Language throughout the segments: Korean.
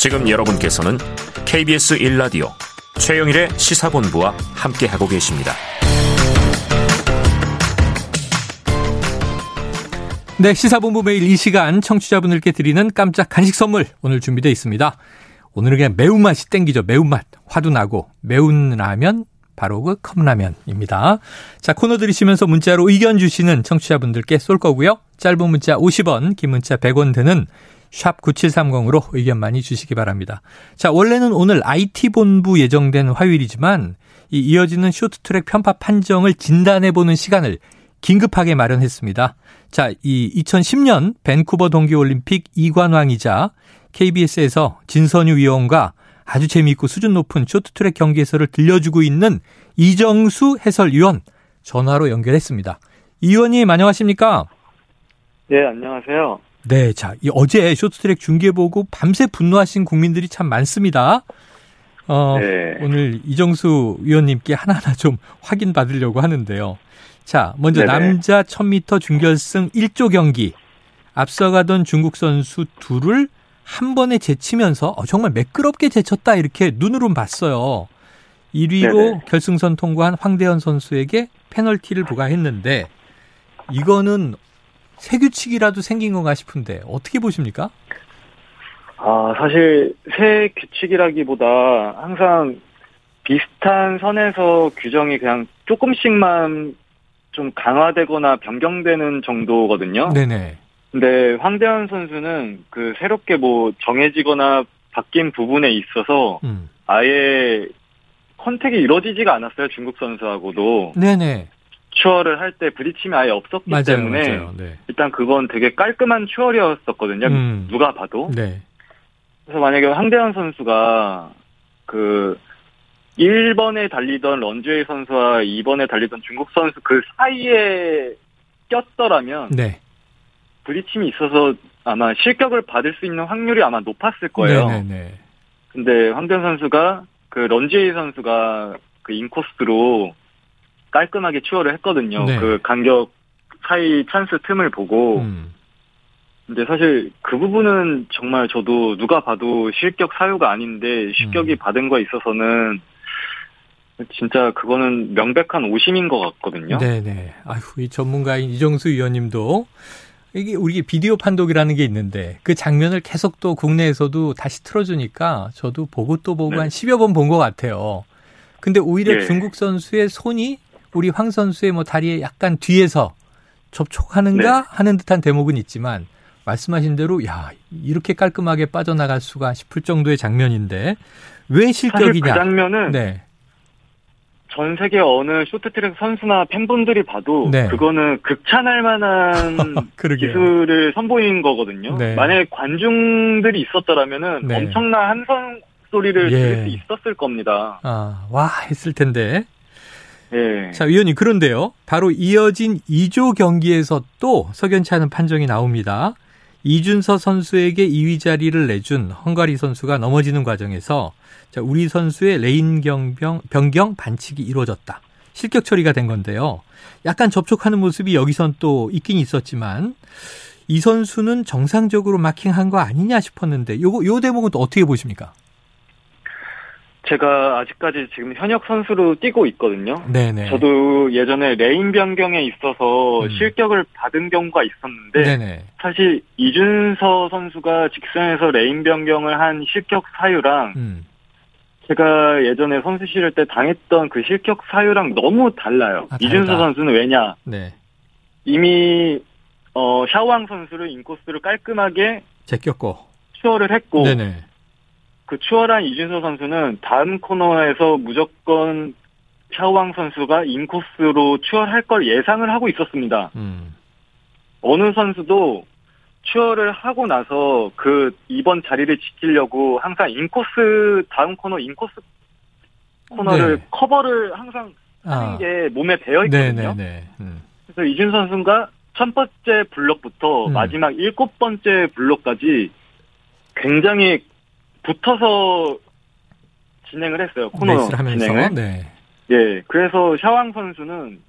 지금 여러분께서는 KBS 1라디오 최영일의 시사본부와 함께하고 계십니다. 네, 시사본부 매일 이 시간 청취자분들께 드리는 깜짝 간식 선물 오늘 준비되어 있습니다. 오늘은 그냥 매운맛이 땡기죠. 매운맛. 화도 나고 매운 라면 바로 그 컵라면입니다. 자, 코너 들으시면서 문자로 의견 주시는 청취자분들께 쏠 거고요. 짧은 문자 50원, 긴 문자 100원 드는 샵 9730으로 의견 많이 주시기 바랍니다. 자, 원래는 오늘 IT본부 예정된 화요일이지만 이 이어지는 쇼트트랙 편파 판정을 진단해보는 시간을 긴급하게 마련했습니다. 자, 이 2010년 밴쿠버 동계올림픽 이관왕이자 KBS에서 진선유 위원과 아주 재미있고 수준 높은 쇼트트랙 경기 해설을 들려주고 있는 이정수 해설위원 전화로 연결했습니다. 이 의원님 안녕하십니까? 네, 안녕하세요. 네, 자, 이 어제 쇼트트랙 중계 보고 밤새 분노하신 국민들이 참 많습니다. 어, 네. 오늘 이정수 위원님께 하나하나 좀 확인 받으려고 하는데요. 자, 먼저 네네. 남자 1000m 준결승 1조 경기 앞서가던 중국 선수 둘을 한 번에 제치면서 어, 정말 매끄럽게 제쳤다 이렇게 눈으로 봤어요. 1위로 네네. 결승선 통과한 황대현 선수에게 페널티를 부과했는데 이거는 새 규칙이라도 생긴 건가 싶은데 어떻게 보십니까? 아 사실 새 규칙이라기보다 항상 비슷한 선에서 규정이 그냥 조금씩만 좀 강화되거나 변경되는 정도거든요. 네네. 근데 황대현 선수는 그 새롭게 뭐 정해지거나 바뀐 부분에 있어서 음. 아예 컨택이 이루어지지가 않았어요. 중국 선수하고도. 네네. 추월을 할 때 부딪힘이 아예 없었기 맞아요, 때문에 맞아요. 네. 일단 그건 되게 깔끔한 추월이었었거든요. 음. 누가 봐도. 네. 그래서 만약에 황대현 선수가 그 1번에 달리던 런즈웨이 선수와 2번에 달리던 중국 선수 그 사이에 꼈더라면 네. 부딪힘이 있어서 아마 실격을 받을 수 있는 확률이 아마 높았을 거예요. 네네네. 근데 황대헌 선수가 그 런쯔웨이 선수가 그 인코스로 깔끔하게 추월을 했거든요. 네. 그 간격 사이 찬스 틈을 보고. 음. 근데 사실 그 부분은 정말 저도 누가 봐도 실격 사유가 아닌데 실격이 음. 받은 거에 있어서는 진짜 그거는 명백한 오심인 것 같거든요. 네네. 아휴, 이 전문가인 이정수 위원님도 이게 우리 비디오 판독이라는 게 있는데 그 장면을 계속 또 국내에서도 다시 틀어주니까 저도 보고 또 보고 네. 한 10여 번 본 것 같아요. 근데 오히려 네. 중국 선수의 손이 우리 황 선수의 뭐 다리에 약간 뒤에서 접촉하는가 네. 하는 듯한 대목은 있지만 말씀하신 대로 야 이렇게 깔끔하게 빠져나갈 수가 싶을 정도의 장면인데 왜 실격이냐? 그 장면은 네. 전 세계 어느 쇼트트랙 선수나 팬분들이 봐도 네. 그거는 극찬할 만한 기술을 선보인 거거든요. 네. 만약에 관중들이 있었더라면은 네. 엄청난 한성 소리를 예. 들을 수 있었을 겁니다. 아, 와 했을 텐데. 예. 자, 위원님 그런데요. 바로 이어진 2조 경기에서 또 석연치 않은 판정이 나옵니다. 이준서 선수에게 2위 자리를 내준 헝가리 선수가 넘어지는 과정에서 자, 우리 선수의 레인 경병, 변경 반칙이 이루어졌다. 실격 처리가 된 건데요. 약간 접촉하는 모습이 여기선 또 있긴 있었지만 이 선수는 정상적으로 마킹한 거 아니냐 싶었는데 요거 요 대목은 또 어떻게 보십니까? 제가 아직까지 지금 현역 선수로 뛰고 있거든요. 네네. 저도 예전에 레인 변경에 있어서 음. 실격을 받은 경우가 있었는데 네네. 사실 이준서 선수가 직선에서 레인 변경을 한 실격 사유랑 음. 제가 예전에 선수 시절 때 당했던 그 실격 사유랑 너무 달라요. 아, 이준서 선수는 왜냐? 네. 이미 어 샤오왕 선수를 인코스를 깔끔하게 제꼈고 추월을 했고 네네. 그 추월한 이준서 선수는 다음 코너에서 무조건 샤오왕 선수가 인코스로 추월할 걸 예상을 하고 있었습니다. 음. 어느 선수도 추월을 하고 나서 그 이번 자리를 지키려고 항상 인코스 다음 코너 인코스 코너를 네. 커버를 항상 하는 아. 게 몸에 배어 있거든요. 네, 네, 네. 음. 그래서 이준 선수가 첫 번째 블록부터 음. 마지막 일곱 번째 블록까지 굉장히 붙어서 진행을 했어요. 코너 진행을. 네. 예, 그래서 샤왕 선수는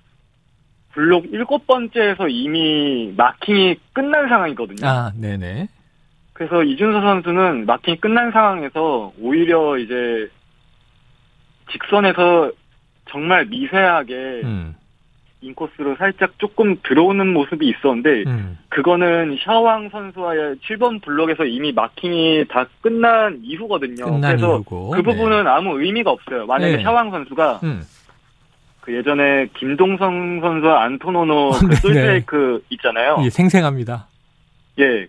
블록 일곱 번째에서 이미 마킹이 끝난 상황이거든요. 아, 네네. 그래서 이준서 선수는 마킹이 끝난 상황에서 오히려 이제 직선에서 정말 미세하게 음. 인코스로 살짝 조금 들어오는 모습이 있었는데 음. 그거는 샤왕 선수와의 7번 블록에서 이미 마킹이 다 끝난 이후거든요. 끝난 그래서 이후고. 그 부분은 아무 의미가 없어요. 만약에 네. 샤왕 선수가 네. 음. 그 예전에 김동성 선수와 안토노노 어, 그 네, 솔브레이크 있잖아요. 예, 생생합니다. 예.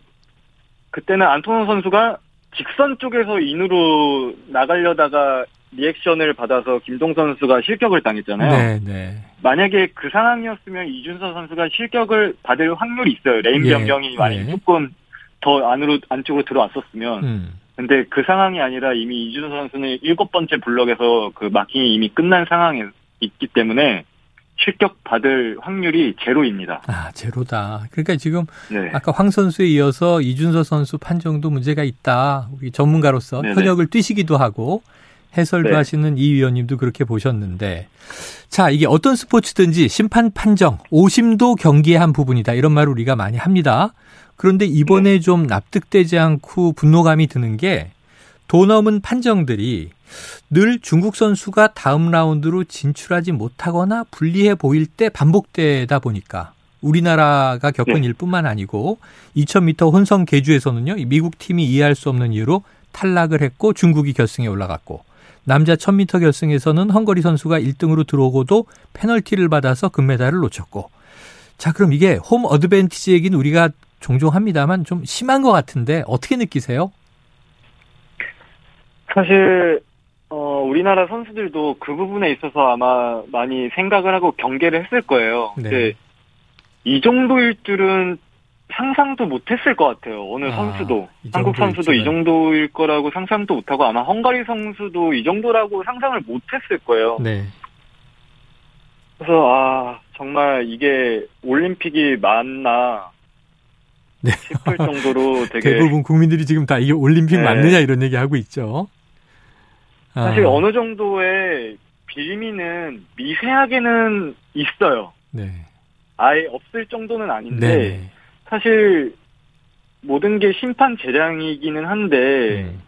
그때는 안토노 선수가 직선 쪽에서 in으로 나가려다가 reaction을 받아서 김동 선수가 실격을 당했잖아요. 네, 네. 만약에 그 상황이었으면 이준서 선수가 실격을 받을 확률이 있어요. 레인 예, 변경이 만약 예. 조금 더 안으로 안쪽으로 들어왔었으면. 음. 근데 그 상황이 아니라 이미 이준서 선수는 일곱 번째 블럭에서 그 마킹이 이미 끝난 상황에 있기 때문에 실격 받을 확률이 제로입니다. 아, 제로다. 그러니까 지금 네. 아까 황 선수에 이어서 이준서 선수 판정도 문제가 있다. 우리 전문가로서 네네. 현역을 뛰시기도 하고 해설도 네. 하시는 이 위원님도 그렇게 보셨는데 자, 이게 어떤 스포츠든지 심판 판정, 오심도 경기의 한 부분이다. 이런 말을 우리가 많이 합니다. 그런데 이번에 좀 납득되지 않고 분노감이 드는 게 도 넘은 판정들이 늘 중국 선수가 다음 라운드로 진출하지 못하거나 불리해 보일 때 반복되다 보니까 우리나라가 겪은 네. 일뿐만 아니고 2000m 혼성 계주에서는요. 이 미국 팀이 이해할 수 없는 이유로 탈락을 했고 중국이 결승에 올라갔고 남자 1000m 결승에서는 헝거리 선수가 1등으로 들어오고도 페널티를 받아서 금메달을 놓쳤고 자 그럼 이게 홈 어드밴티지 얘기는 우리가 종종 합니다만 좀 심한 것 같은데 어떻게 느끼세요? 사실 어, 우리나라 선수들도 그 부분에 있어서 아마 많이 생각을 하고 경계를 했을 거예요. 네. 이 정도일 줄은 상상도 못했을 것 같아요. 어느 아, 선수도 이 한국 선수도 이. 정도일 거라고 상상도 못하고 아마 헝가리 선수도 이 정도라고 상상을 못했을 거예요. 네. 그래서 아 정말 이게 올림픽이 맞나 네. 싶을 정도로 되게 대부분 국민들이 지금 다 이게 올림픽 네. 맞느냐 이런 얘기 하고 있죠. 아, 사실 어느 정도의 빌미는 미세하게는 있어요. 네. 아예 없을 정도는 아닌데 네. 사실 모든 게 심판 재량이기는 한데 음.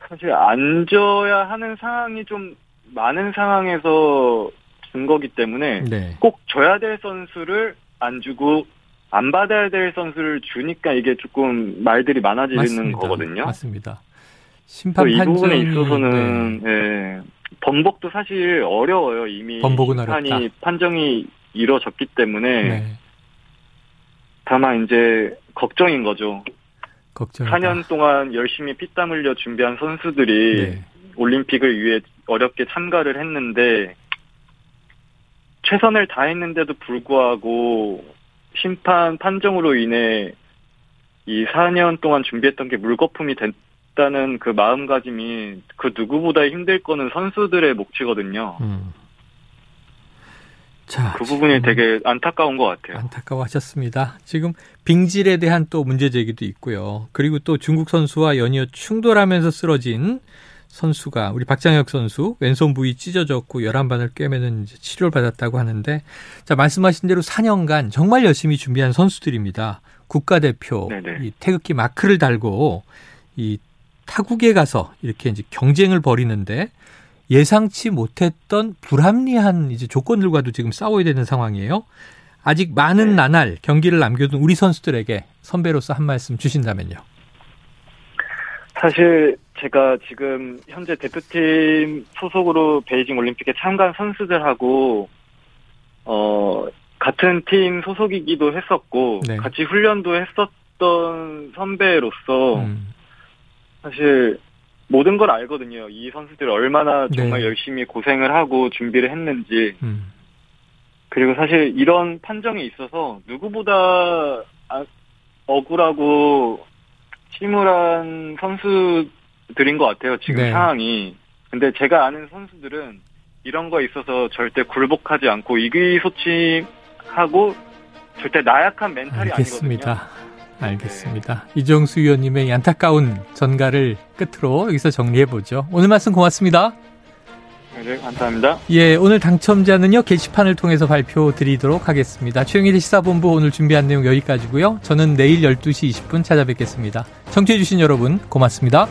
사실 앉아야 하는 상황이 좀 많은 상황에서 준 거기 때문에 네. 꼭 줘야 될 선수를 안 주고 안 받아야 될 선수를 주니까 이게 조금 말들이 많아지는 맞습니다. 거거든요. 맞습니다. 심판 이 부분에 있어서는 네. 예, 번복도 사실 어려워요. 이미 번복은 어렵다. 판정이 이루어졌기 때문에 네. 다만 이제 걱정인 거죠. 걱정. 4년 동안 열심히 피땀 흘려 준비한 선수들이 네. 올림픽을 위해 어렵게 참가를 했는데 최선을 다했는데도 불구하고 심판 판정으로 인해 이 4년 동안 준비했던 게 물거품이 됐다는 그 마음가짐이 그 누구보다 힘들 거는 선수들의 몫이거든요. 음. 자, 그 부분이 되게 안타까운 것 같아요. 안타까워하셨습니다. 지금 빙질에 대한 또 문제 제기도 있고요. 그리고 또 중국 선수와 연이어 충돌하면서 쓰러진 선수가 우리 박장혁 선수 왼손 부위 찢어졌고 11반을 꿰매는 이제 치료를 받았다고 하는데 자 말씀하신 대로 4년간 정말 열심히 준비한 선수들입니다. 국가대표 네네. 이 태극기 마크를 달고 이 타국에 가서 이렇게 이제 경쟁을 벌이는데 예상치 못했던 불합리한 이제 조건들과도 지금 싸워야 되는 상황이에요. 아직 많은 네. 나날 경기를 남겨둔 우리 선수들에게 선배로서 한 말씀 주신다면요. 사실 제가 지금 현재 대표팀 소속으로 베이징 올림픽에 참가한 선수들하고 어 같은 팀 소속이기도 했었고 네. 같이 훈련도 했었던 선배로서 음, 사실 모든 걸 알거든요. 이 선수들이 얼마나 정말 네. 열심히 고생을 하고 준비를 했는지 음, 그리고 사실 이런 판정에 있어서 누구보다 아- 억울하고 침울한 선수들인 것 같아요. 지금 네. 상황이. 근데 제가 아는 선수들은 이런 거에 있어서 절대 굴복하지 않고 이기소침하고 절대 나약한 멘탈이 아니거든요. 알겠습니다. 알겠습니다. 이정수 위원님의 이 안타까운 전가를 끝으로 여기서 정리해 보죠. 오늘 말씀 고맙습니다. 네, 감사합니다. 예, 오늘 당첨자는요, 게시판을 통해서 발표 드리도록 하겠습니다. 최영일의 시사본부 오늘 준비한 내용 여기까지고요 저는 내일 12시 20분 찾아뵙겠습니다. 청취해주신 여러분 고맙습니다.